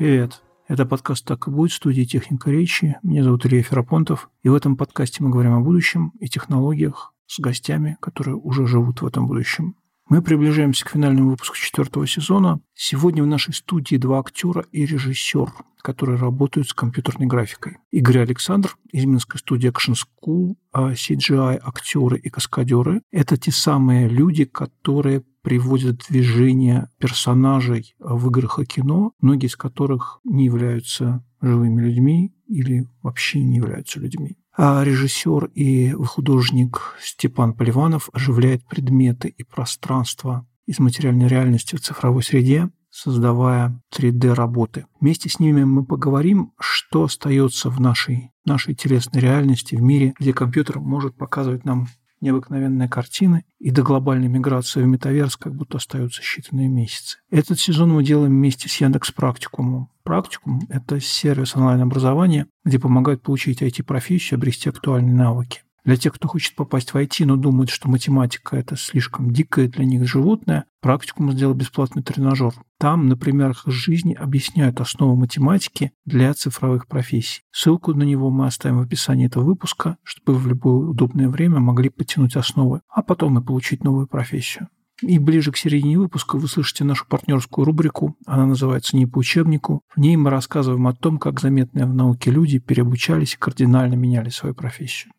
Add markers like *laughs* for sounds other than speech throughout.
Привет. Это подкаст «Так и будет» студии «Техника речи». Меня зовут Илья Ферапонтов. И в этом подкасте мы говорим о будущем и технологиях с гостями, которые уже живут в этом будущем. Мы приближаемся к финальному выпуску четвертого сезона. Сегодня в нашей студии два актера и режиссер, которые работают с компьютерной графикой. Игорь Александр из Минской студии Action School, а CGI актеры и каскадеры – это те самые люди, которые приводят в движение персонажей в играх и кино, многие из которых не являются живыми людьми или вообще не являются людьми а режиссер и художник Степан Поливанов оживляет предметы и пространство из материальной реальности в цифровой среде, создавая 3D-работы. Вместе с ними мы поговорим, что остается в нашей, нашей телесной реальности, в мире, где компьютер может показывать нам необыкновенные картины, и до глобальной миграции в метаверс как будто остаются считанные месяцы. Этот сезон мы делаем вместе с Яндекс Практикумом. Практикум – это сервис онлайн-образования, где помогают получить IT-профессию, обрести актуальные навыки. Для тех, кто хочет попасть в IT, но думает, что математика – это слишком дикое для них животное, практикум сделал бесплатный тренажер. Там на примерах из жизни объясняют основы математики для цифровых профессий. Ссылку на него мы оставим в описании этого выпуска, чтобы вы в любое удобное время могли потянуть основы, а потом и получить новую профессию. И ближе к середине выпуска вы слышите нашу партнерскую рубрику. Она называется «Не по учебнику». В ней мы рассказываем о том, как заметные в науке люди переобучались и кардинально меняли свою профессию.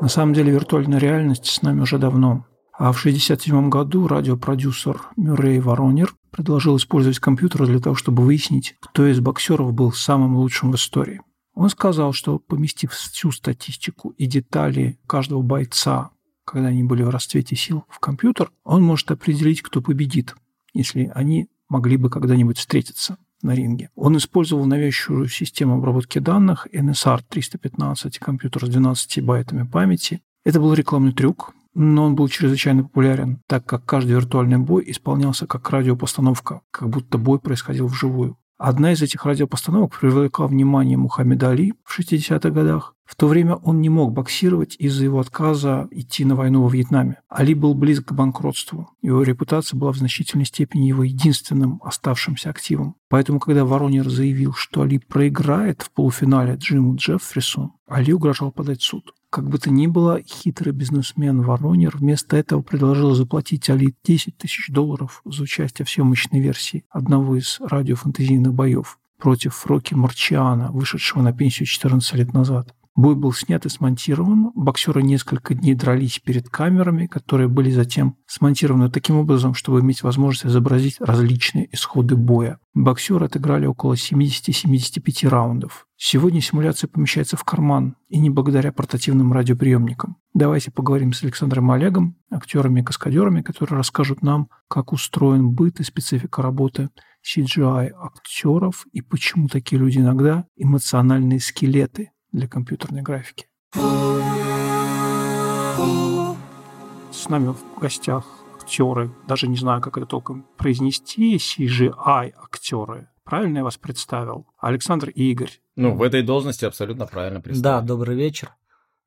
На самом деле виртуальная реальность с нами уже давно. А в 1967 году радиопродюсер Мюррей Воронер предложил использовать компьютер для того, чтобы выяснить, кто из боксеров был самым лучшим в истории. Он сказал, что поместив всю статистику и детали каждого бойца, когда они были в расцвете сил, в компьютер, он может определить, кто победит, если они могли бы когда-нибудь встретиться на ринге. Он использовал новейшую систему обработки данных NSR 315, компьютер с 12 байтами памяти. Это был рекламный трюк, но он был чрезвычайно популярен, так как каждый виртуальный бой исполнялся как радиопостановка, как будто бой происходил вживую. Одна из этих радиопостановок привлекла внимание Мухаммеда Али в 60-х годах. В то время он не мог боксировать из-за его отказа идти на войну во Вьетнаме. Али был близок к банкротству. Его репутация была в значительной степени его единственным оставшимся активом. Поэтому, когда Воронер заявил, что Али проиграет в полуфинале Джиму Джеффрису, Али угрожал подать в суд. Как бы то ни было, хитрый бизнесмен Воронер вместо этого предложил заплатить Али 10 тысяч долларов за участие в съемочной версии одного из радиофантазийных боев против Рокки Марчиана, вышедшего на пенсию 14 лет назад. Бой был снят и смонтирован. Боксеры несколько дней дрались перед камерами, которые были затем смонтированы таким образом, чтобы иметь возможность изобразить различные исходы боя. Боксеры отыграли около 70-75 раундов. Сегодня симуляция помещается в карман, и не благодаря портативным радиоприемникам. Давайте поговорим с Александром Олегом, актерами и каскадерами, которые расскажут нам, как устроен быт и специфика работы CGI актеров и почему такие люди иногда эмоциональные скелеты для компьютерной графики. С нами в гостях актеры, даже не знаю, как это толком произнести, CGI актеры. Правильно я вас представил? Александр и Игорь. Ну, в этой должности абсолютно правильно представил. Да, добрый вечер.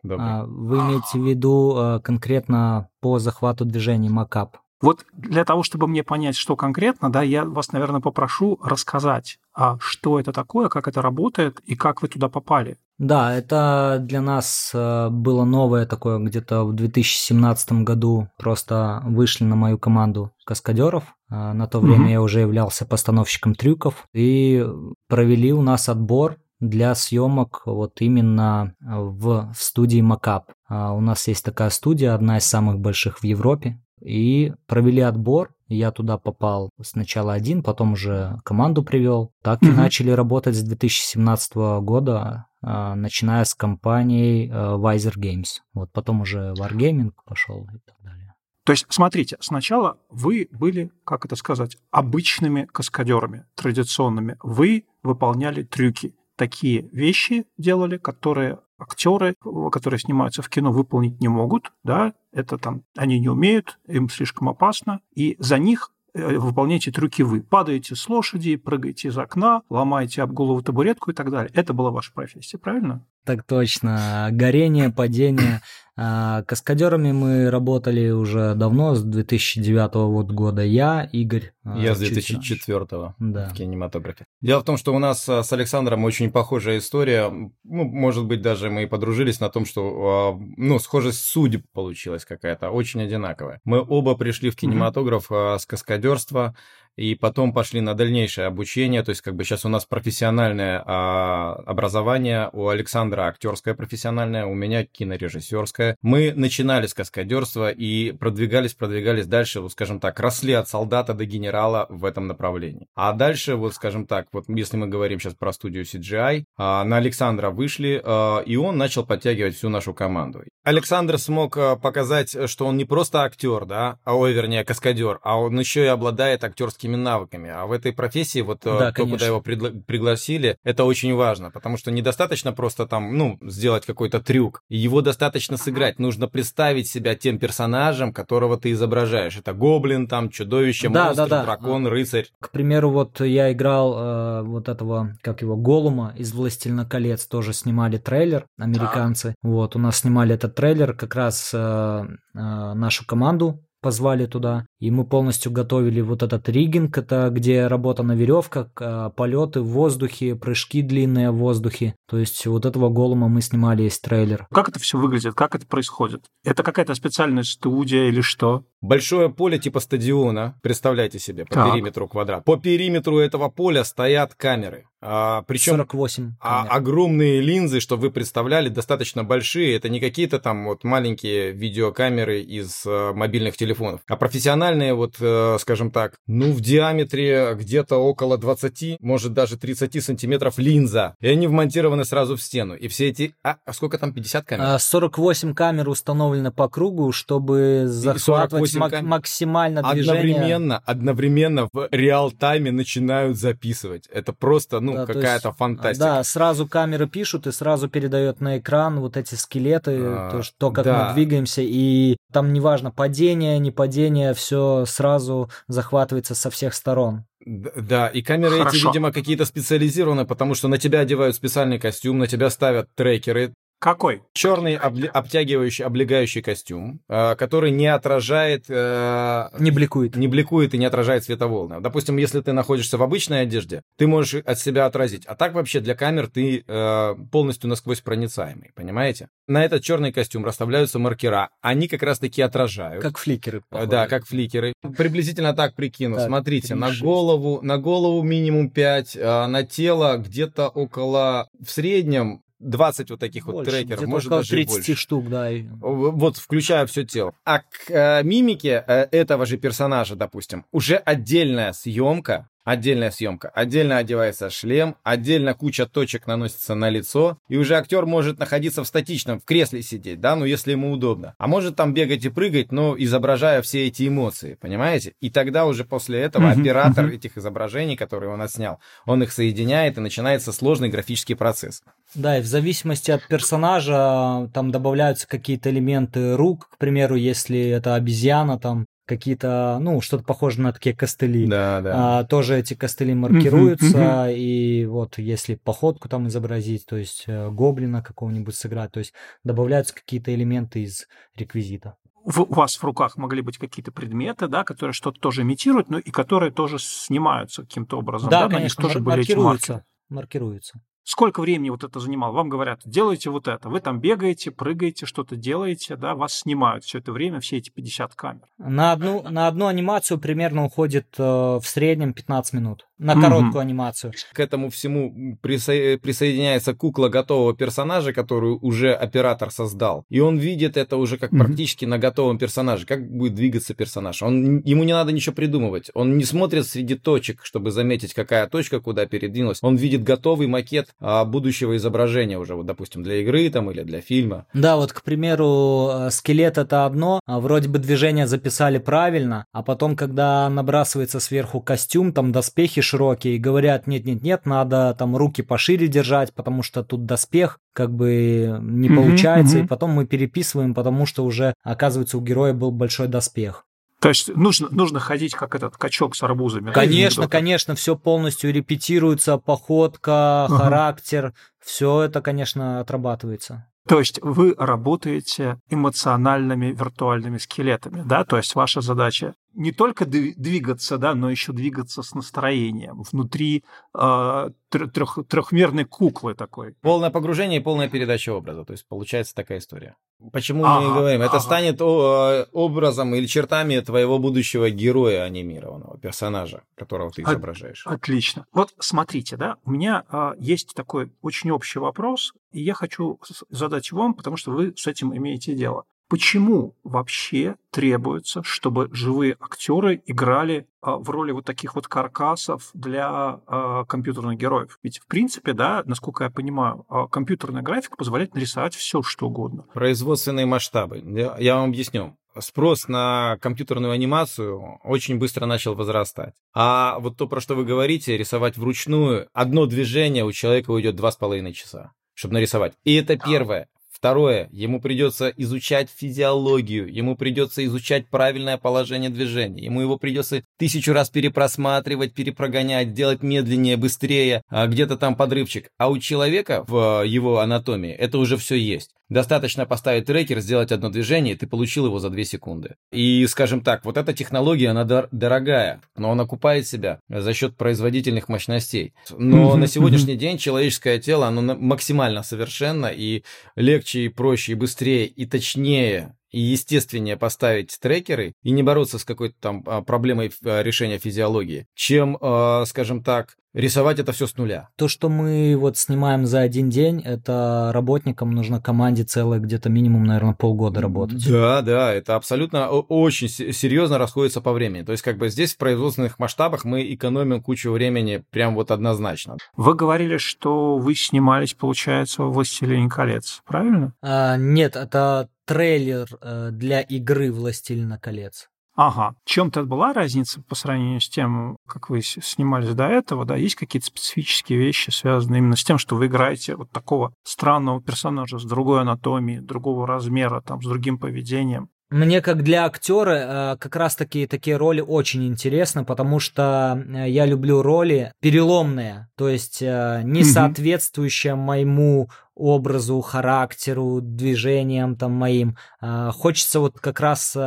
Добрый. А, вы имеете в виду а, конкретно по захвату движений Макап? Вот для того, чтобы мне понять, что конкретно, да, я вас, наверное, попрошу рассказать, а что это такое, как это работает и как вы туда попали. Да, это для нас э, было новое такое, где-то в 2017 году просто вышли на мою команду каскадеров. Э, на то время угу. я уже являлся постановщиком трюков и провели у нас отбор для съемок вот именно в, в студии Макап. Э, у нас есть такая студия, одна из самых больших в Европе. И провели отбор, я туда попал сначала один, потом уже команду привел. Так и начали работать с 2017 года, а, начиная с компанией а, Wiser Games. Вот потом уже Wargaming пошел и так далее. То есть, смотрите, сначала вы были, как это сказать, обычными каскадерами, традиционными. Вы выполняли трюки. Такие вещи делали, которые актеры, которые снимаются в кино, выполнить не могут, да, это там они не умеют, им слишком опасно, и за них э, выполняете трюки вы. Падаете с лошади, прыгаете из окна, ломаете об голову табуретку и так далее. Это была ваша профессия, правильно? Так точно. Горение, падение. А, каскадерами мы работали уже давно, с 2009 вот года. Я, Игорь. А, Я с 2004 да. в кинематографе. Дело в том, что у нас а, с Александром очень похожая история. Ну, может быть, даже мы и подружились на том, что ну, схожесть судеб получилась какая-то, очень одинаковая. Мы оба пришли в кинематограф mm-hmm. с каскадерства и потом пошли на дальнейшее обучение, то есть как бы сейчас у нас профессиональное а, образование, у Александра актерское профессиональное, у меня кинорежиссерское. Мы начинали с каскадерства и продвигались, продвигались дальше, вот скажем так, росли от солдата до генерала в этом направлении. А дальше, вот скажем так, вот если мы говорим сейчас про студию CGI, а, на Александра вышли, а, и он начал подтягивать всю нашу команду. Александр смог а, показать, что он не просто актер, да, а, ой, вернее, каскадер, а он еще и обладает актерским актерскими навыками. А в этой профессии, вот э, да, то, куда его пригла- пригласили, это очень важно, потому что недостаточно просто там, ну, сделать какой-то трюк. Его достаточно сыграть. Нужно представить себя тем персонажем, которого ты изображаешь. Это гоблин, там, чудовище, да, монстр, да, да. дракон, рыцарь. К примеру, вот я играл э, вот этого, как его, Голума из «Властелина колец», тоже снимали трейлер, американцы. Так. Вот, у нас снимали этот трейлер, как раз э, э, нашу команду позвали туда, и мы полностью готовили вот этот ригинг, это где работа на веревках, а, полеты в воздухе, прыжки длинные в воздухе. То есть вот этого голума мы снимали из трейлер. Как это все выглядит? Как это происходит? Это какая-то специальная студия или что? Большое поле типа стадиона, представляйте себе, по так. периметру квадрат. По периметру этого поля стоят камеры. А, причем 48 а, огромные линзы, чтобы вы представляли, достаточно большие. Это не какие-то там вот маленькие видеокамеры из э, мобильных телефонов, а профессиональные вот, э, скажем так, ну в диаметре где-то около 20, может даже 30 сантиметров линза. И они вмонтированы сразу в стену. И все эти... А, а сколько там, 50 камер? 48 камер установлены по кругу, чтобы захватывать мак- кам... максимально движение. Одновременно, одновременно в реал-тайме начинают записывать. Это просто, ну, ну, да, какая-то есть, фантастика. Да, сразу камеры пишут и сразу передает на экран вот эти скелеты, а, то, что, то, как да. мы двигаемся, и там неважно, падение, не падение, все сразу захватывается со всех сторон. Да, и камеры Хорошо. эти, видимо, какие-то специализированные, потому что на тебя одевают специальный костюм, на тебя ставят трекеры, какой? Черный обли- обтягивающий, облегающий костюм, э, который не отражает... Э, не бликует. Не бликует и не отражает световолны. Допустим, если ты находишься в обычной одежде, ты можешь от себя отразить. А так вообще для камер ты э, полностью насквозь проницаемый, понимаете? На этот черный костюм расставляются маркера. Они как раз-таки отражают. Как фликеры. Похоже. Да, как фликеры. Приблизительно так прикину. Так, Смотрите, 3, на голову, на голову минимум 5, а на тело где-то около, в среднем 20 вот таких больше, вот трекеров, может даже 30 больше. штук, да. Вот включая все тело. А к э, мимике э, этого же персонажа, допустим, уже отдельная съемка, Отдельная съемка. Отдельно одевается шлем, отдельно куча точек наносится на лицо, и уже актер может находиться в статичном, в кресле сидеть, да, ну если ему удобно. А может там бегать и прыгать, но изображая все эти эмоции, понимаете? И тогда уже после этого оператор этих изображений, которые он отснял, он их соединяет, и начинается сложный графический процесс. Да, и в зависимости от персонажа там добавляются какие-то элементы рук, к примеру, если это обезьяна, там какие-то, ну, что-то похоже на такие костыли. Да, да. А, тоже эти костыли маркируются, и вот если походку там изобразить, то есть э, гоблина какого-нибудь сыграть, то есть добавляются какие-то элементы из реквизита. В, у вас в руках могли быть какие-то предметы, да, которые что-то тоже имитируют, но и которые тоже снимаются каким-то образом. Да, да конечно, тоже мар- маркируются. Маркируются. Сколько времени вот это занимало? Вам говорят, делайте вот это. Вы там бегаете, прыгаете, что-то делаете, да, вас снимают все это время, все эти 50 камер. На одну, на одну анимацию примерно уходит э, в среднем 15 минут на короткую угу. анимацию. К этому всему присо... присоединяется кукла готового персонажа, которую уже оператор создал. И он видит это уже как угу. практически на готовом персонаже, как будет двигаться персонаж. Он... Ему не надо ничего придумывать. Он не смотрит среди точек, чтобы заметить, какая точка куда передвинулась. Он видит готовый макет а, будущего изображения уже, вот, допустим, для игры там или для фильма. Да, вот, к примеру, э, скелет это одно, а вроде бы движение записали правильно, а потом, когда набрасывается сверху костюм, там доспехи широкие, и говорят, нет-нет-нет, надо там руки пошире держать, потому что тут доспех, как бы не получается, и потом мы переписываем, потому что уже, оказывается, у героя был большой доспех. То есть нужно, нужно ходить как этот качок с арбузами. Конечно, конечно, все полностью репетируется, походка, ага. характер, все это, конечно, отрабатывается. То есть вы работаете эмоциональными виртуальными скелетами, да? То есть ваша задача не только двигаться, да, но еще двигаться с настроением внутри э, трех, трехмерной куклы такой. Полное погружение и полная передача образа. То есть получается такая история. Почему ага, мы говорим? Это ага. станет образом или чертами твоего будущего героя анимированного, персонажа, которого ты изображаешь. От, отлично. Вот смотрите, да, у меня а, есть такой очень общий вопрос, и я хочу задать вам, потому что вы с этим имеете дело. Почему вообще требуется, чтобы живые актеры играли а, в роли вот таких вот каркасов для а, компьютерных героев? Ведь, в принципе, да, насколько я понимаю, а, компьютерная графика позволяет нарисовать все, что угодно. Производственные масштабы. Я, я вам объясню спрос на компьютерную анимацию очень быстро начал возрастать. А вот то, про что вы говорите, рисовать вручную, одно движение у человека уйдет два с половиной часа чтобы нарисовать. И это первое. Второе, ему придется изучать физиологию, ему придется изучать правильное положение движения, ему его придется тысячу раз перепросматривать, перепрогонять, делать медленнее, быстрее, а где-то там подрывчик. А у человека в его анатомии это уже все есть. Достаточно поставить трекер, сделать одно движение, и ты получил его за 2 секунды. И, скажем так, вот эта технология, она дор- дорогая, но она окупает себя за счет производительных мощностей. Но на сегодняшний день человеческое тело, оно максимально совершенно, и легче, и проще, и быстрее, и точнее и естественнее поставить трекеры и не бороться с какой-то там а, проблемой а, решения физиологии, чем, а, скажем так, рисовать это все с нуля. То, что мы вот снимаем за один день, это работникам нужно команде целое где-то минимум, наверное, полгода работать. Да, да, это абсолютно очень серьезно расходится по времени. То есть как бы здесь в производственных масштабах мы экономим кучу времени прям вот однозначно. Вы говорили, что вы снимались, получается, в «Властелине колец», правильно? А, нет, это трейлер э, для игры «Властелина колец». Ага. Чем-то была разница по сравнению с тем, как вы снимались до этого, да? Есть какие-то специфические вещи, связанные именно с тем, что вы играете вот такого странного персонажа с другой анатомией, другого размера, там, с другим поведением? Мне как для актера э, как раз таки такие роли очень интересны, потому что э, я люблю роли переломные, то есть э, не соответствующие моему образу, характеру, движениям там моим. Хочется вот как раз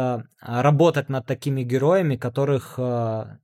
работать над такими героями, которых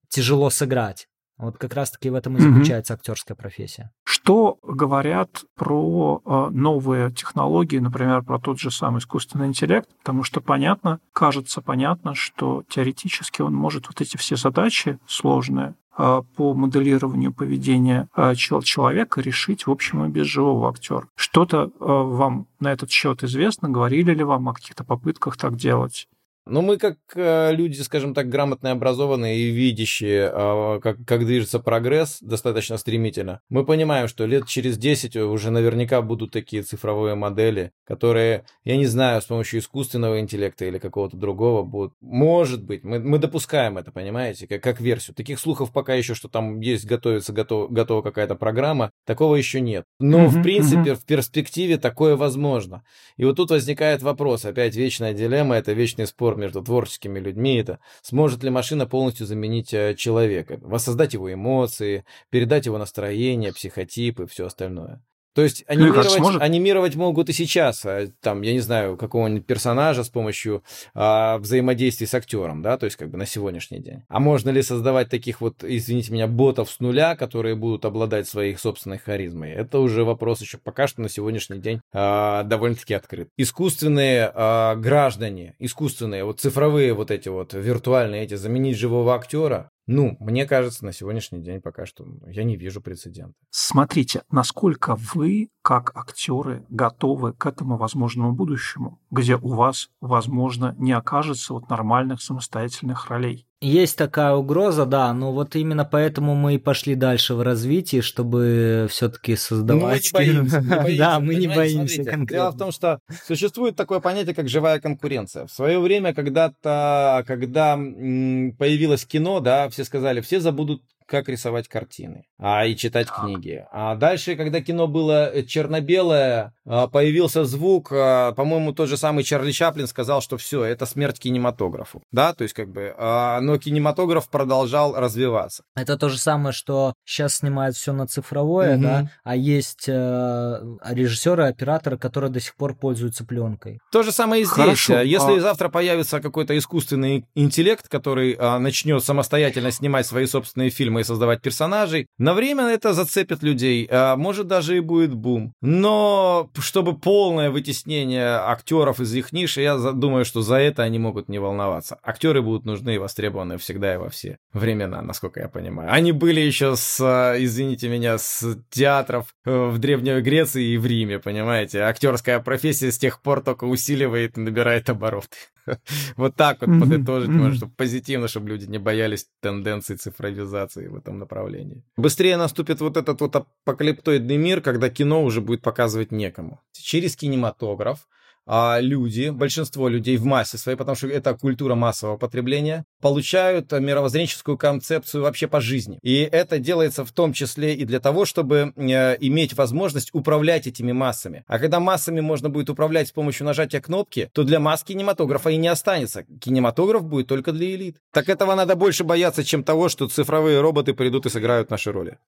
тяжело сыграть. Вот как раз-таки в этом и заключается mm-hmm. актерская профессия. Что говорят про э, новые технологии, например, про тот же самый искусственный интеллект? Потому что понятно, кажется понятно, что теоретически он может вот эти все задачи сложные э, по моделированию поведения э, человека решить, в общем, и без живого актера. Что-то вам на этот счет известно? Говорили ли вам о каких-то попытках так делать? Ну, мы как э, люди, скажем так, грамотные, образованные и видящие, э, как, как движется прогресс достаточно стремительно, мы понимаем, что лет через 10 уже наверняка будут такие цифровые модели, которые, я не знаю, с помощью искусственного интеллекта или какого-то другого будут. Может быть, мы, мы допускаем это, понимаете, как, как версию. Таких слухов пока еще, что там есть, готовится, готов, готова какая-то программа, такого еще нет. Но, в принципе, в перспективе такое возможно. И вот тут возникает вопрос, опять вечная дилемма, это вечный спор между творческими людьми, это сможет ли машина полностью заменить э, человека, воссоздать его эмоции, передать его настроение, психотипы, все остальное. То есть анимировать, кажется, может... анимировать могут и сейчас, а, там, я не знаю, какого-нибудь персонажа с помощью а, взаимодействия с актером, да, то есть как бы на сегодняшний день. А можно ли создавать таких вот, извините меня, ботов с нуля, которые будут обладать своей собственной харизмой? Это уже вопрос еще пока что на сегодняшний день а, довольно-таки открыт. Искусственные а, граждане, искусственные, вот цифровые вот эти вот виртуальные эти, заменить живого актера, ну, мне кажется, на сегодняшний день пока что я не вижу прецедента. Смотрите, насколько вы, как актеры, готовы к этому возможному будущему, где у вас, возможно, не окажется вот нормальных самостоятельных ролей. Есть такая угроза, да, но вот именно поэтому мы и пошли дальше в развитии, чтобы все-таки создавать... Мы не боимся. Не боимся *laughs* да, мы не боимся конкретно. Дело в том, что существует такое понятие, как живая конкуренция. В свое время, когда-то, когда появилось кино, да, все сказали, все забудут как рисовать картины а, и читать книги. А дальше, когда кино было черно-белое, а, появился звук, а, по-моему, тот же самый Чарли Чаплин сказал, что все, это смерть кинематографу. Да, то есть как бы, а, но кинематограф продолжал развиваться. Это то же самое, что сейчас снимают все на цифровое, угу. да, а есть э, режиссеры, операторы, которые до сих пор пользуются пленкой. То же самое и здесь. Хорошо. Если а... завтра появится какой-то искусственный интеллект, который начнет самостоятельно снимать свои собственные фильмы и создавать персонажей, на время это зацепит людей, а может даже и будет бум. Но чтобы полное вытеснение актеров из их ниши, я думаю, что за это они могут не волноваться. Актеры будут нужны и востребованы всегда и во все времена, насколько я понимаю. Они были еще с, а, извините меня, с театров э, в Древней Греции и в Риме, понимаете? Актерская профессия с тех пор только усиливает и набирает обороты. *laughs* Вот так вот подытожить можно, чтобы позитивно, чтобы люди не боялись тенденций цифровизации в этом направлении. Быстрее наступит вот этот вот апокалиптоидный мир, когда кино уже будет показывать некому. Через кинематограф а люди, большинство людей в массе своей, потому что это культура массового потребления, получают мировоззренческую концепцию вообще по жизни. И это делается в том числе и для того, чтобы э, иметь возможность управлять этими массами. А когда массами можно будет управлять с помощью нажатия кнопки, то для масс кинематографа и не останется. Кинематограф будет только для элит. Так этого надо больше бояться, чем того, что цифровые роботы придут и сыграют наши роли.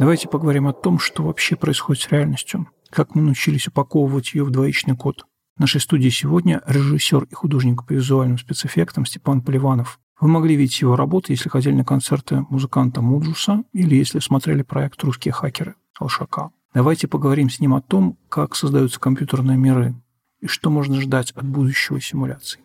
Давайте поговорим о том, что вообще происходит с реальностью как мы научились упаковывать ее в двоичный код. В нашей студии сегодня режиссер и художник по визуальным спецэффектам Степан Поливанов. Вы могли видеть его работы, если ходили на концерты музыканта Муджуса или если смотрели проект «Русские хакеры» Алшака. Давайте поговорим с ним о том, как создаются компьютерные миры и что можно ждать от будущего симуляций.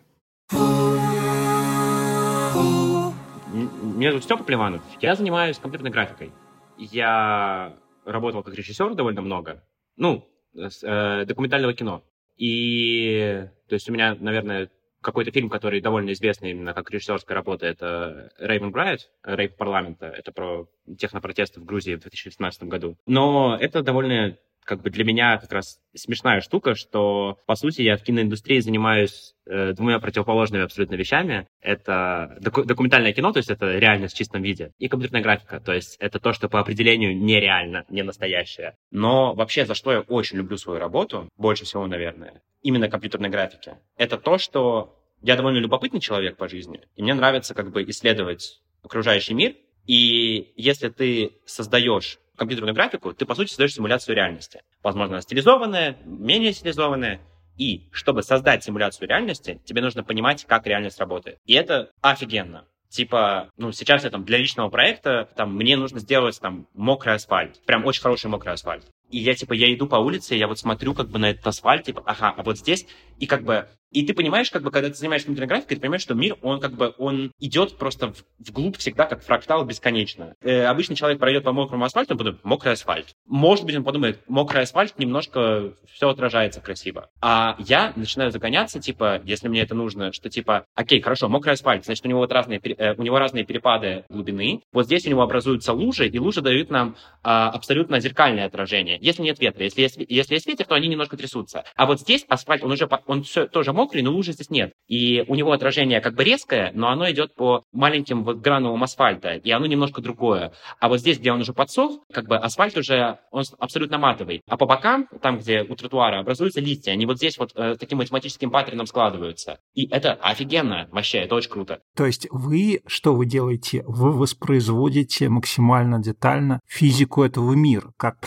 Меня зовут Степа Поливанов. Я занимаюсь компьютерной графикой. Я работал как режиссер довольно много ну, э, документального кино. И, то есть у меня, наверное, какой-то фильм, который довольно известный именно как режиссерская работа, это Рейвен Брайт, Рейв парламента, это про технопротесты в Грузии в 2017 году. Но это довольно как бы для меня как раз смешная штука, что, по сути, я в киноиндустрии занимаюсь э, двумя противоположными абсолютно вещами. Это доку- документальное кино, то есть это реальность в чистом виде, и компьютерная графика, то есть это то, что по определению нереально, не настоящее. Но вообще, за что я очень люблю свою работу, больше всего, наверное, именно компьютерной графики, это то, что я довольно любопытный человек по жизни, и мне нравится как бы исследовать окружающий мир, и если ты создаешь компьютерную графику, ты, по сути, создаешь симуляцию реальности. Возможно, стилизованная, менее стилизованная. И чтобы создать симуляцию реальности, тебе нужно понимать, как реальность работает. И это офигенно. Типа, ну, сейчас я там для личного проекта, там, мне нужно сделать там мокрый асфальт. Прям очень хороший мокрый асфальт. И я, типа, я иду по улице, я вот смотрю как бы на этот асфальт, типа, ага, а вот здесь, и как бы и ты понимаешь, как бы, когда ты занимаешься компьютерной графикой, ты понимаешь, что мир, он как бы, он идет просто в, вглубь всегда, как фрактал бесконечно. Э, обычный человек пройдет по мокрому асфальту, он подумает, мокрый асфальт. Может быть, он подумает, мокрый асфальт, немножко все отражается красиво. А я начинаю загоняться, типа, если мне это нужно, что типа, окей, хорошо, мокрый асфальт, значит, у него вот разные, э, у него разные перепады глубины. Вот здесь у него образуются лужи, и лужи дают нам э, абсолютно зеркальное отражение. Если нет ветра, если есть, если есть ветер, то они немножко трясутся. А вот здесь асфальт, он уже, он все тоже мокрый, но лужи здесь нет. И у него отражение как бы резкое, но оно идет по маленьким вот гранулам асфальта, и оно немножко другое. А вот здесь, где он уже подсох, как бы асфальт уже, он абсолютно матовый. А по бокам, там, где у тротуара, образуются листья, они вот здесь вот э, таким математическим паттерном складываются. И это офигенно, вообще, это очень круто. То есть вы, что вы делаете? Вы воспроизводите максимально детально физику этого мира, как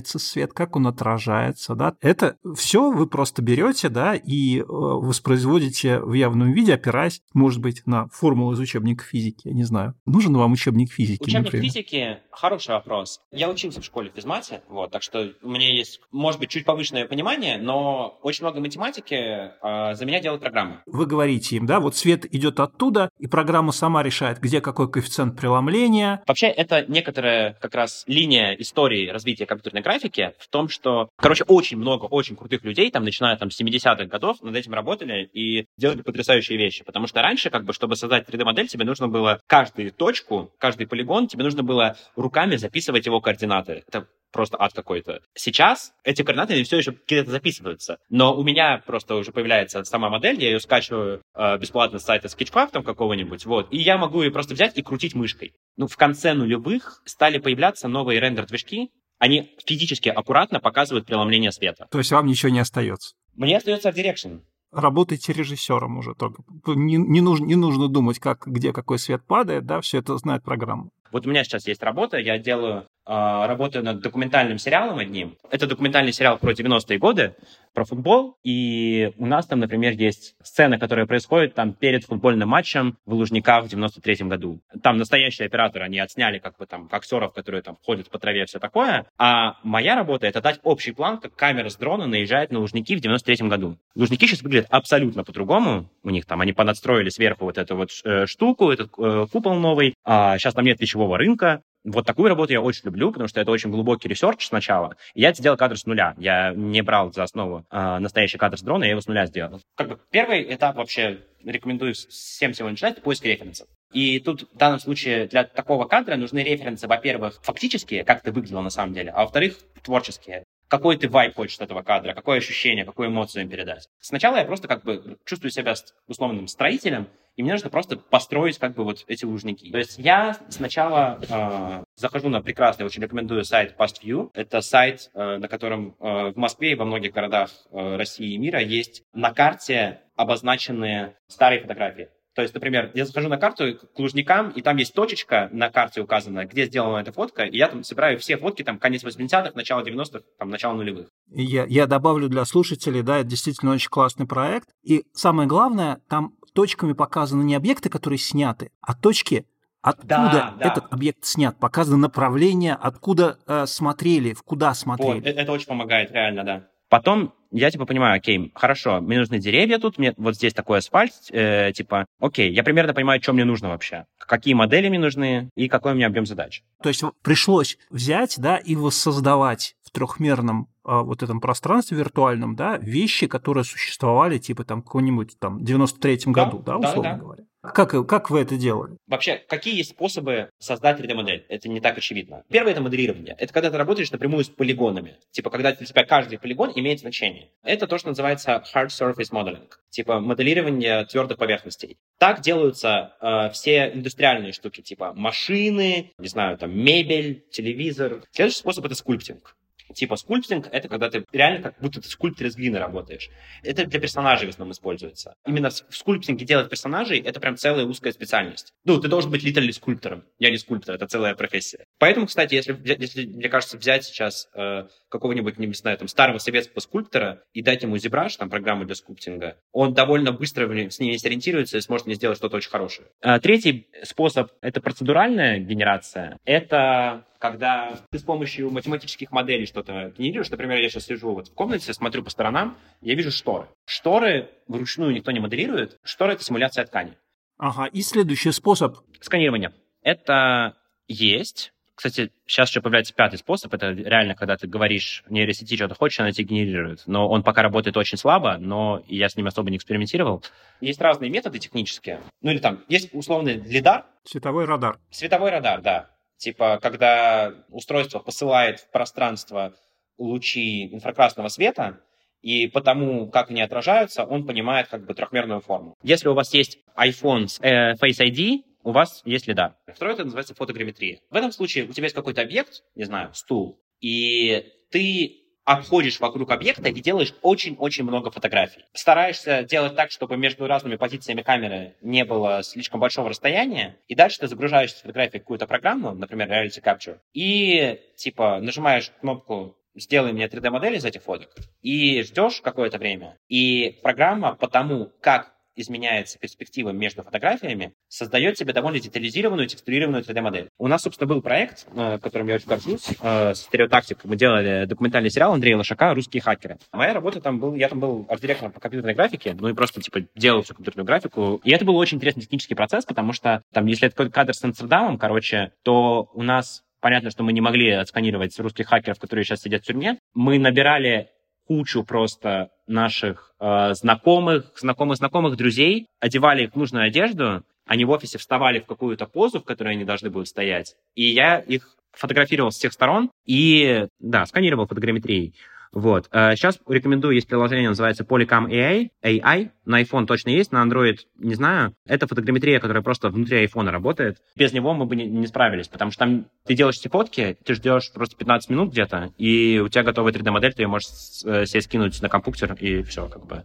преломляется свет, как он отражается, да? Это все вы просто берете, да, и э, воспроизводите в явном виде, опираясь, может быть, на формулу из учебника физики. Я не знаю. Нужен вам учебник физики? Учебник например? физики – хороший вопрос. Я учился в школе физмате, вот, так что у меня есть, может быть, чуть повышенное понимание, но очень много математики э, за меня делает программа. Вы говорите им, да, вот свет идет оттуда, и программа сама решает, где какой коэффициент преломления. Вообще, это некоторая как раз линия истории развития компьютерной графики в том, что, короче, очень много очень крутых людей, там, начиная там с 70-х годов, над этим работали и делали потрясающие вещи. Потому что раньше, как бы, чтобы создать 3D-модель, тебе нужно было каждую точку, каждый полигон, тебе нужно было руками записывать его координаты. Это просто ад какой-то. Сейчас эти координаты все еще где-то записываются, но у меня просто уже появляется сама модель, я ее скачиваю э, бесплатно с сайта Sketchcraft какого-нибудь, вот, и я могу ее просто взять и крутить мышкой. Ну, в конце нулевых стали появляться новые рендер-движки, они физически аккуратно показывают преломление света. То есть вам ничего не остается? Мне остается Art Direction работайте режиссером уже только. Не, не, нужно, не нужно думать, как, где какой свет падает, да, все это знает программа. Вот у меня сейчас есть работа, я делаю работаю над документальным сериалом одним. Это документальный сериал про 90-е годы, про футбол. И у нас там, например, есть сцена, которая происходит там перед футбольным матчем в Лужниках в 93-м году. Там настоящие операторы, они отсняли как бы там актеров, которые там ходят по траве, все такое. А моя работа — это дать общий план, как камера с дрона наезжает на Лужники в 93-м году. Лужники сейчас выглядят абсолютно по-другому. У них там, они понадстроили сверху вот эту вот э, штуку, этот э, купол новый. А сейчас там нет пищевого рынка. Вот такую работу я очень люблю, потому что это очень глубокий research сначала. Я сделал кадр с нуля. Я не брал за основу э, настоящий кадр с дрона, я его с нуля сделал. Как бы первый этап вообще рекомендую всем всего начинать, поиск референсов. И тут в данном случае для такого кадра нужны референсы, во-первых, фактические, как это выглядело на самом деле, а во-вторых, творческие какой ты vibe хочешь от этого кадра, какое ощущение, какую эмоцию им передать. Сначала я просто как бы чувствую себя условным строителем, и мне нужно просто построить как бы вот эти лужники. То есть я сначала э, захожу на прекрасный, очень рекомендую сайт PastView. Это сайт, э, на котором э, в Москве и во многих городах э, России и мира есть на карте обозначенные старые фотографии. То есть, например, я захожу на карту к Лужникам, и там есть точечка на карте указана, где сделана эта фотка, и я там собираю все фотки, там, конец 80-х, начало 90-х, там, начало нулевых. Я, я добавлю для слушателей, да, это действительно очень классный проект. И самое главное, там точками показаны не объекты, которые сняты, а точки, откуда да, да. этот объект снят. Показано направление, откуда э, смотрели, в куда смотрели. Вот, это, это очень помогает, реально, да. Потом я типа понимаю, окей, хорошо, мне нужны деревья тут, мне вот здесь такой асфальт, э, типа, окей, я примерно понимаю, что мне нужно вообще, какие модели мне нужны и какой у меня объем задач. То есть пришлось взять, да, и воссоздавать в трехмерном а, вот этом пространстве виртуальном, да, вещи, которые существовали, типа там какой-нибудь там 93-м году, да, да условно да, да. говоря. Как, как вы это делали? Вообще, какие есть способы создать 3D-модель? Это не так очевидно. Первое — это моделирование. Это когда ты работаешь напрямую с полигонами. Типа, когда для тебя каждый полигон имеет значение. Это то, что называется hard surface modeling. Типа, моделирование твердых поверхностей. Так делаются э, все индустриальные штуки, типа машины, не знаю, там, мебель, телевизор. Следующий способ — это скульптинг. Типа sculpting — это когда ты реально как будто ты скульптор из глины работаешь. Это для персонажей в основном используется. Именно в sculpting е делать персонажей — это прям целая узкая специальность. Ну, ты должен быть литерально скульптором. Я не скульптор, это целая профессия. Поэтому, кстати, если, если мне кажется, взять сейчас э, какого-нибудь, не знаю, там, старого советского скульптора и дать ему ZBrush, там, программу для sculpting а, он довольно быстро с ними сориентируется и сможет мне сделать что-то очень хорошее. А, третий способ — это процедуральная генерация. Это когда ты с помощью математических моделей что-то генерируешь. Например, я сейчас сижу вот в комнате, смотрю по сторонам, я вижу шторы. Шторы вручную никто не моделирует. Шторы — это симуляция ткани. Ага, и следующий способ. Сканирование. Это есть. Кстати, сейчас еще появляется пятый способ. Это реально, когда ты говоришь нейросети, что ты хочешь, она тебе генерирует. Но он пока работает очень слабо, но я с ним особо не экспериментировал. Есть разные методы технические. Ну или там, есть условный лидар. Световой радар. Световой радар, да. Типа, когда устройство посылает в пространство лучи инфракрасного света, и потому, как они отражаются, он понимает как бы трехмерную форму. Если у вас есть iPhone с э, Face ID, у вас есть лидар. Второе это называется фотограмметрия. В этом случае у тебя есть какой-то объект, не знаю, стул, и ты обходишь вокруг объекта и делаешь очень-очень много фотографий. Стараешься делать так, чтобы между разными позициями камеры не было слишком большого расстояния, и дальше ты загружаешь фотографии в какую-то программу, например, Reality Capture, и типа нажимаешь кнопку сделай мне 3D-модель из этих фоток, и ждешь какое-то время, и программа по тому, как изменяется перспектива между фотографиями, создает себе довольно детализированную, текстурированную 3D-модель. У нас, собственно, был проект, э, которым я очень горжусь, э, стереотактик. Мы делали документальный сериал Андрея Лошака «Русские хакеры». Моя работа там был, я там был арт-директором по компьютерной графике, ну и просто, типа, делал всю компьютерную графику. И это был очень интересный технический процесс, потому что там, если это какой-то кадр с Амстердамом, короче, то у нас Понятно, что мы не могли отсканировать русских хакеров, которые сейчас сидят в тюрьме. Мы набирали кучу просто наших э, знакомых, знакомых, знакомых, друзей, одевали их в нужную одежду, они в офисе вставали в какую-то позу, в которой они должны будут стоять, и я их фотографировал с всех сторон и, да, сканировал фотограмметрией. Вот. Сейчас э, рекомендую, есть приложение, называется Polycam AI, AI. На iPhone точно есть, на Android не знаю. Это фотограмметрия, которая просто внутри iPhone работает. Без него мы бы не, не справились, потому что там ты делаешь эти фотки, ты ждешь просто 15 минут где-то, и у тебя готовая 3D-модель, ты ее можешь э, себе скинуть на компьютер, и все, как бы.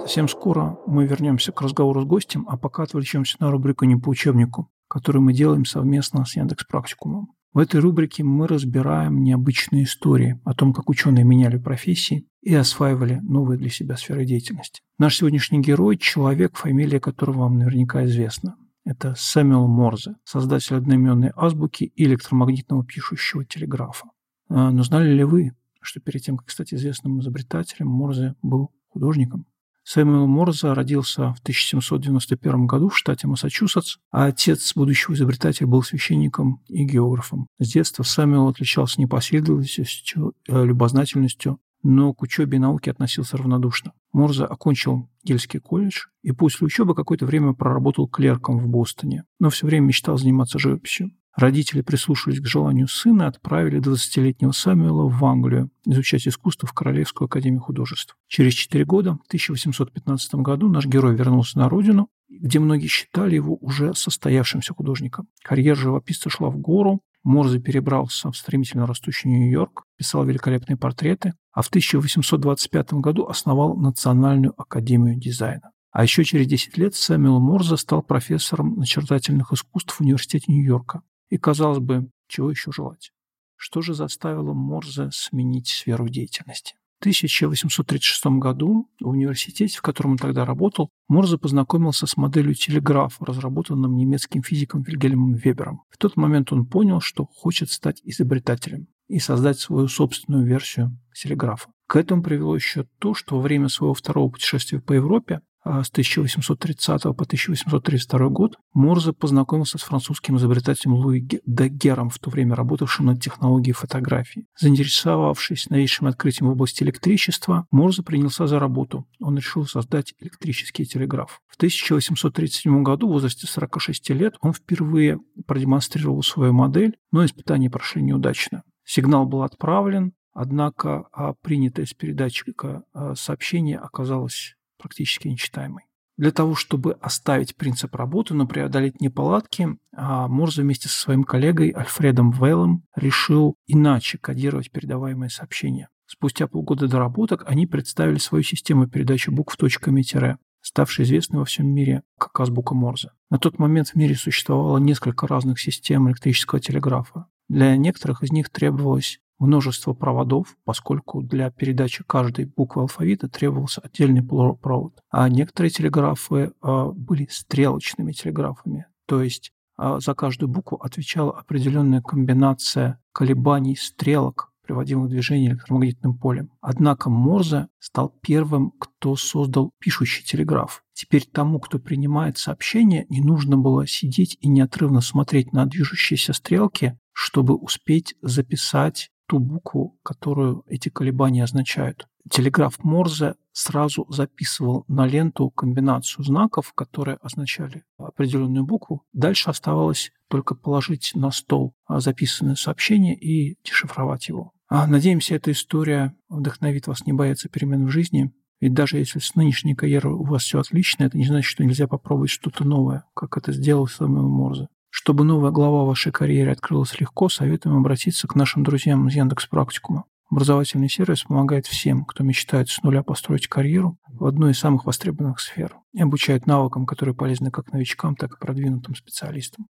Совсем скоро мы вернемся к разговору с гостем, а пока отвлечемся на рубрику «Не по учебнику», которую мы делаем совместно с Яндекс Практикумом. В этой рубрике мы разбираем необычные истории о том, как ученые меняли профессии и осваивали новые для себя сферы деятельности. Наш сегодняшний герой – человек, фамилия которого вам наверняка известна. Это Сэмюэл Морзе, создатель одноименной азбуки и электромагнитного пишущего телеграфа. А, но знали ли вы, что перед тем, как стать известным изобретателем, Морзе был художником? Сэмюэл Морзе родился в 1791 году в штате Массачусетс, а отец будущего изобретателя был священником и географом. С детства Сэмюэл отличался непоследовательностью, э, любознательностью, но к учебе и науке относился равнодушно. Морзе окончил Гельский колледж и после учебы какое-то время проработал клерком в Бостоне, но все время мечтал заниматься живописью. Родители прислушались к желанию сына и отправили 20-летнего Самуэла в Англию изучать искусство в Королевскую академию художеств. Через 4 года, в 1815 году, наш герой вернулся на родину, где многие считали его уже состоявшимся художником. Карьера живописца шла в гору, Морзе перебрался в стремительно растущий Нью-Йорк, писал великолепные портреты, а в 1825 году основал Национальную академию дизайна. А еще через 10 лет Сэмюэл Морзе стал профессором начертательных искусств в Университете Нью-Йорка. И, казалось бы, чего еще желать? Что же заставило Морзе сменить сферу деятельности? В 1836 году в университете, в котором он тогда работал, Морзе познакомился с моделью телеграфа, разработанным немецким физиком Вильгельмом Вебером. В тот момент он понял, что хочет стать изобретателем и создать свою собственную версию телеграфа. К этому привело еще то, что во время своего второго путешествия по Европе с 1830 по 1832 год Морзе познакомился с французским изобретателем Луи Дагером, в то время работавшим над технологией фотографии. Заинтересовавшись новейшим открытием в области электричества, Морзе принялся за работу. Он решил создать электрический телеграф. В 1837 году, в возрасте 46 лет, он впервые продемонстрировал свою модель, но испытания прошли неудачно. Сигнал был отправлен, однако а принятое с передатчика а, сообщение оказалось практически нечитаемый. Для того, чтобы оставить принцип работы, но преодолеть неполадки, а, Морзе вместе со своим коллегой Альфредом Вейлом решил иначе кодировать передаваемые сообщения. Спустя полгода доработок они представили свою систему передачи букв точками-тире, ставшей известной во всем мире как азбука Морзе. На тот момент в мире существовало несколько разных систем электрического телеграфа. Для некоторых из них требовалось множество проводов, поскольку для передачи каждой буквы алфавита требовался отдельный провод. А некоторые телеграфы а, были стрелочными телеграфами, то есть а, за каждую букву отвечала определенная комбинация колебаний стрелок, приводимых в движение электромагнитным полем. Однако Морзе стал первым, кто создал пишущий телеграф. Теперь тому, кто принимает сообщение, не нужно было сидеть и неотрывно смотреть на движущиеся стрелки, чтобы успеть записать ту букву, которую эти колебания означают. Телеграф Морзе сразу записывал на ленту комбинацию знаков, которые означали определенную букву. Дальше оставалось только положить на стол записанное сообщение и дешифровать его. А надеемся, эта история вдохновит вас не бояться перемен в жизни. Ведь даже если с нынешней карьерой у вас все отлично, это не значит, что нельзя попробовать что-то новое, как это сделал Сэмюэл Морзе. Чтобы новая глава вашей карьеры открылась легко, советуем обратиться к нашим друзьям из Яндекс Практикума. Образовательный сервис помогает всем, кто мечтает с нуля построить карьеру в одной из самых востребованных сфер и обучает навыкам, которые полезны как новичкам, так и продвинутым специалистам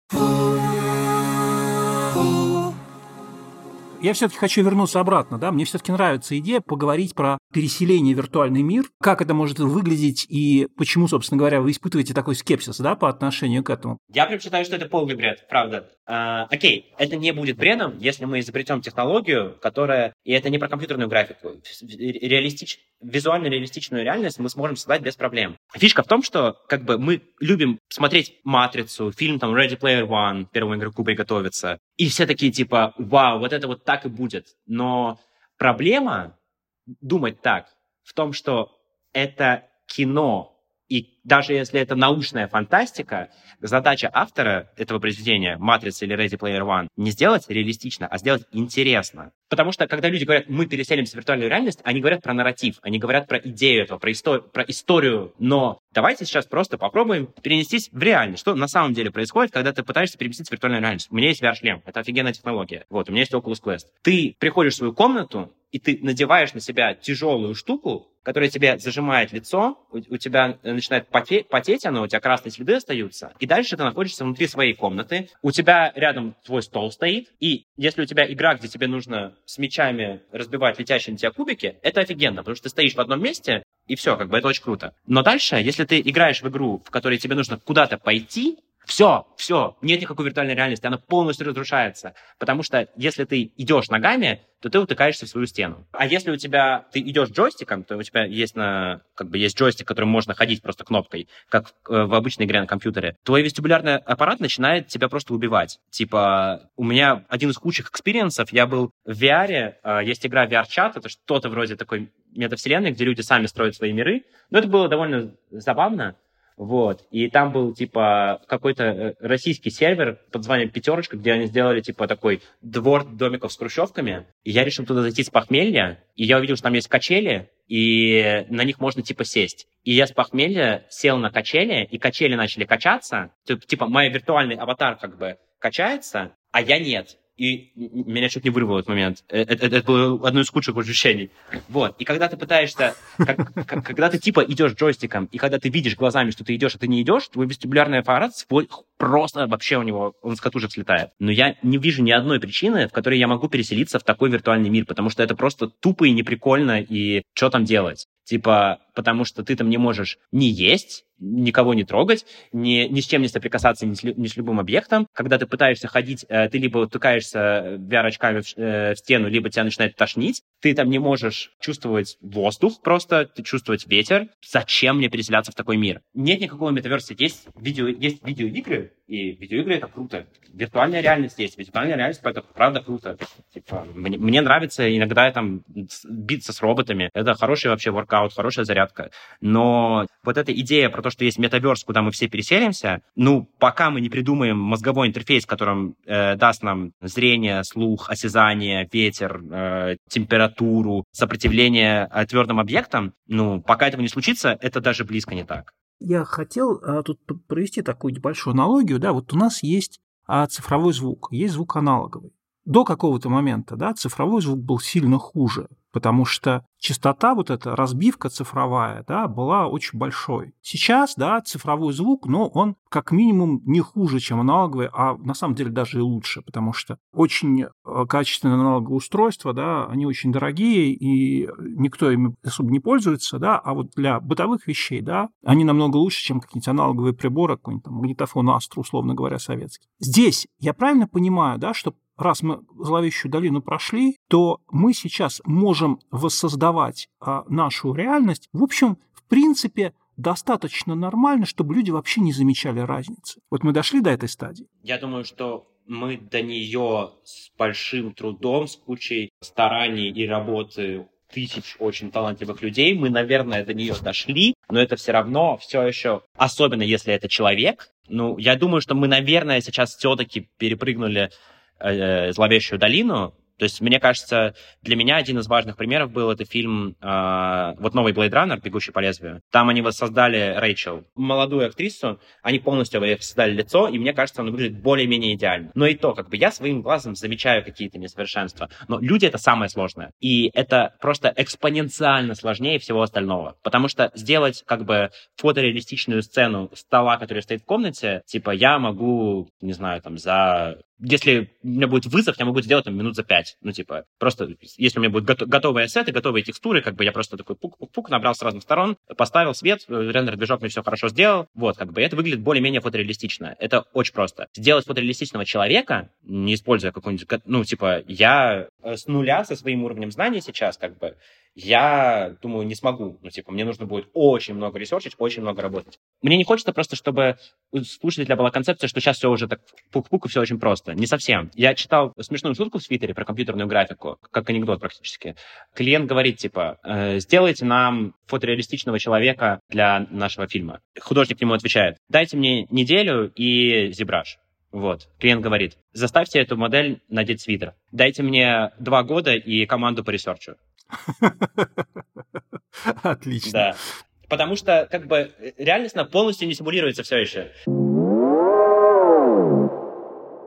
я все-таки хочу вернуться обратно, да, мне все-таки нравится идея поговорить про переселение в виртуальный мир, как это может выглядеть и почему, собственно говоря, вы испытываете такой скепсис, да, по отношению к этому. Я прям считаю, что это полный бред, правда. А, окей, это не будет бредом, если мы изобретем технологию, которая, и это не про компьютерную графику, реалистич, визуально-реалистичную реальность мы сможем создать без проблем. Фишка в том, что как бы мы любим смотреть «Матрицу», фильм там «Ready Player One», первому игроку приготовиться, и все такие типа «Вау, вот это вот так и будет». Но проблема думать так в том, что это кино и даже если это научная фантастика, задача автора этого произведения, «Матрица» или «Ready Player One», не сделать реалистично, а сделать интересно. Потому что, когда люди говорят, мы переселимся в виртуальную реальность, они говорят про нарратив, они говорят про идею этого, про, истор- про историю. Но давайте сейчас просто попробуем перенестись в реальность. Что на самом деле происходит, когда ты пытаешься переместиться в виртуальную реальность? У меня есть VR-шлем, это офигенная технология. Вот, у меня есть Oculus Quest. Ты приходишь в свою комнату, и ты надеваешь на себя тяжелую штуку, которая тебе зажимает лицо, у, у тебя начинает потеть, потеть оно, у тебя красные следы остаются, и дальше ты находишься внутри своей комнаты, у тебя рядом твой стол стоит, и если у тебя игра, где тебе нужно с мечами разбивать летящие на тебя кубики, это офигенно, потому что ты стоишь в одном месте, и все, как бы это очень круто. Но дальше, если ты играешь в игру, в которой тебе нужно куда-то пойти, все, все, нет никакой виртуальной реальности, она полностью разрушается. Потому что если ты идешь ногами, то ты утыкаешься в свою стену. А если у тебя ты идешь джойстиком, то у тебя есть на как бы есть джойстик, которым можно ходить просто кнопкой, как э, в обычной игре на компьютере. Твой вестибулярный аппарат начинает тебя просто убивать. Типа у меня один из худших experience ов, я был в VR, э, есть игра VRChat, это что-то вроде такой метавселенной, где люди сами строят свои миры. Но это было довольно забавно. Вот. И там был, типа, какой-то э, российский сервер под названием «Пятерочка», где они сделали, типа, такой двор домиков с хрущевками. И я решил туда зайти с похмелья. И я увидел, что там есть качели, и на них можно, типа, сесть. И я с похмелья сел на качели, и качели начали качаться. Типа, мой виртуальный аватар, как бы, качается, а я нет и меня чуть не вырвало в этот момент. Это, это, это было одно из худших ощущений. Вот. И когда ты пытаешься, как, как, когда ты типа идешь джойстиком, и когда ты видишь глазами, что ты идешь, а ты не идешь, твой вестибулярный аппарат просто вообще у него, он с катушек слетает. Но я не вижу ни одной причины, в которой я могу переселиться в такой виртуальный мир, потому что это просто тупо и неприкольно, и что там делать? Типа, потому что ты там не можешь не есть, никого не трогать, ни, ни с чем не соприкасаться, ни с, ни с любым объектом. Когда ты пытаешься ходить, э, ты либо утыкаешься VR-очками в, э, в стену, либо тебя начинает тошнить. Ты там не можешь чувствовать воздух просто, ты чувствовать ветер. Зачем мне переселяться в такой мир? Нет никакого метаверса. Есть, видео, есть видеоигры, и видеоигры это круто. Виртуальная реальность есть. Виртуальная реальность это правда круто. Типа, мне, мне нравится иногда там биться с роботами. Это хороший вообще воркаут, хорошая зарядка. Но вот эта идея про то, что есть метаверс, куда мы все переселимся, ну, пока мы не придумаем мозговой интерфейс, которым э, даст нам зрение, слух, осязание, ветер, э, температуру, сопротивление э, твердым объектам, ну, пока этого не случится, это даже близко не так. Я хотел а, тут провести такую небольшую аналогию. Да, вот у нас есть а, цифровой звук, есть звук аналоговый. До какого-то момента да, цифровой звук был сильно хуже потому что частота, вот эта разбивка цифровая, да, была очень большой. Сейчас, да, цифровой звук, но он как минимум не хуже, чем аналоговый, а на самом деле даже и лучше, потому что очень э, качественные аналоговые устройства, да, они очень дорогие, и никто ими особо не пользуется, да, а вот для бытовых вещей, да, они намного лучше, чем какие-нибудь аналоговые приборы, какой-нибудь там магнитофон Astra, условно говоря, советский. Здесь я правильно понимаю, да, что раз мы зловещую долину прошли, то мы сейчас можем воссоздавать а, нашу реальность. В общем, в принципе, достаточно нормально, чтобы люди вообще не замечали разницы. Вот мы дошли до этой стадии. Я думаю, что мы до нее с большим трудом, с кучей стараний и работы тысяч очень талантливых людей. Мы, наверное, до нее дошли, но это все равно все еще, особенно если это человек. Ну, я думаю, что мы, наверное, сейчас все-таки перепрыгнули э, «Зловещую долину», то есть, мне кажется, для меня один из важных примеров был это фильм, э, вот новый Blade Runner, «Бегущий по лезвию». Там они воссоздали Рэйчел, молодую актрису, они полностью создали лицо, и мне кажется, оно выглядит более-менее идеально. Но и то, как бы я своим глазом замечаю какие-то несовершенства. Но люди — это самое сложное. И это просто экспоненциально сложнее всего остального. Потому что сделать как бы фотореалистичную сцену стола, который стоит в комнате, типа я могу, не знаю, там за если у меня будет вызов, я могу сделать там минут за пять. Ну, типа, просто, если у меня будут гото- готовые ассеты, готовые текстуры, как бы я просто такой пук-пук-пук, набрал с разных сторон, поставил свет, рендер-движок мне все хорошо сделал. Вот, как бы это выглядит более-менее фотореалистично. Это очень просто. Сделать фотореалистичного человека, не используя какой-нибудь, ну, типа, я э, с нуля со своим уровнем знаний сейчас, как бы, я думаю, не смогу. Ну, типа, мне нужно будет очень много ресерчить, очень много работать. Мне не хочется просто, чтобы у слушателя была концепция, что сейчас все уже так пук-пук и все очень просто. Не совсем. Я читал смешную шутку в Твиттере про компьютерную графику, как анекдот практически. Клиент говорит, типа, э, сделайте нам фотореалистичного человека для нашего фильма. Художник ему отвечает, дайте мне неделю и ZBrush. Вот. Клиент говорит, заставьте эту модель надеть свитер. Дайте мне два года и команду по research у. *laughs* Отлично. Да. Потому что, как бы, реальность она полностью не симулируется все еще.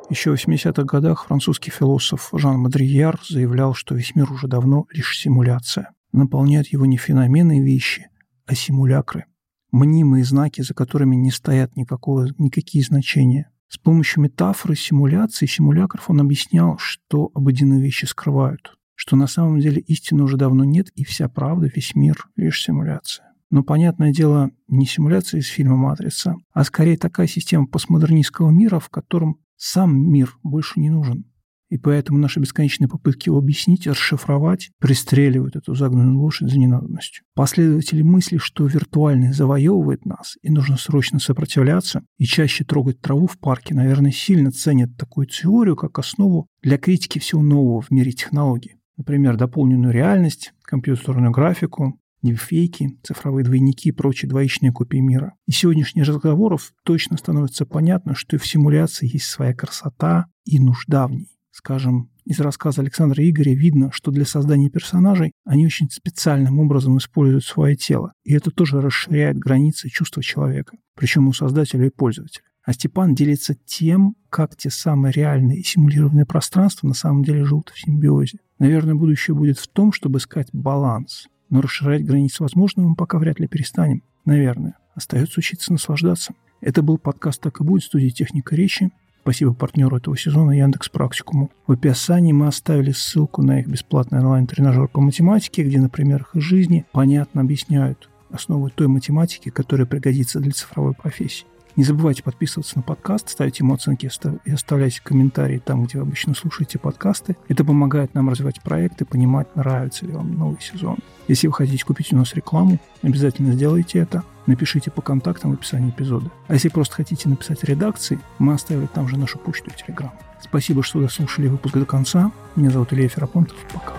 Еще в 80-х годах французский философ Жан Мадрияр заявлял, что весь мир уже давно лишь симуляция. Наполняют его не феномены и вещи, а симулякры. Мнимые знаки, за которыми не стоят никакого, никакие значения. С помощью метафоры симуляции симулякров он объяснял, что обыденные вещи скрывают что на самом деле истины уже давно нет, и вся правда, весь мир — лишь симуляция. Но, понятное дело, не симуляция из фильма «Матрица», а скорее такая система постмодернистского мира, в котором сам мир больше не нужен. И поэтому наши бесконечные попытки его объяснить, расшифровать, пристреливают эту загнанную лошадь за ненадобностью. Последователи мысли, что виртуальный завоевывает нас, и нужно срочно сопротивляться и чаще трогать траву в парке, наверное, сильно ценят такую теорию как основу для критики всего нового в мире технологий например, дополненную реальность, компьютерную графику, дипфейки, цифровые двойники и прочие двоичные копии мира. Из сегодняшних разговоров точно становится понятно, что и в симуляции есть своя красота и нужда в ней. Скажем, из рассказа Александра Игоря видно, что для создания персонажей они очень специальным образом используют свое тело. И это тоже расширяет границы чувства человека, причем у создателя и пользователя. А Степан делится тем, как те самые реальные и симулированные пространства на самом деле живут в симбиозе. Наверное, будущее будет в том, чтобы искать баланс. Но расширять границы возможного мы пока вряд ли перестанем. Наверное. Остается учиться наслаждаться. Это был подкаст «Так и будет» студии «Техника речи». Спасибо партнеру этого сезона Яндекс Практикуму. В описании мы оставили ссылку на их бесплатный онлайн-тренажер по математике, где на примерах из жизни понятно объясняют основы той математики, которая пригодится для цифровой профессии. Не забывайте подписываться на подкаст, ставить ему оценки и оставлять комментарии там, где вы обычно слушаете подкасты. Это помогает нам развивать проект и понимать, нравится ли вам новый сезон. Если вы хотите купить у нас рекламу, обязательно сделайте это. Напишите по контактам в описании эпизода. А если просто хотите написать редакции, мы оставили там же нашу почту и телеграм. Спасибо, что дослушали выпуск до конца. Меня зовут Илья Ферапонтов. Пока.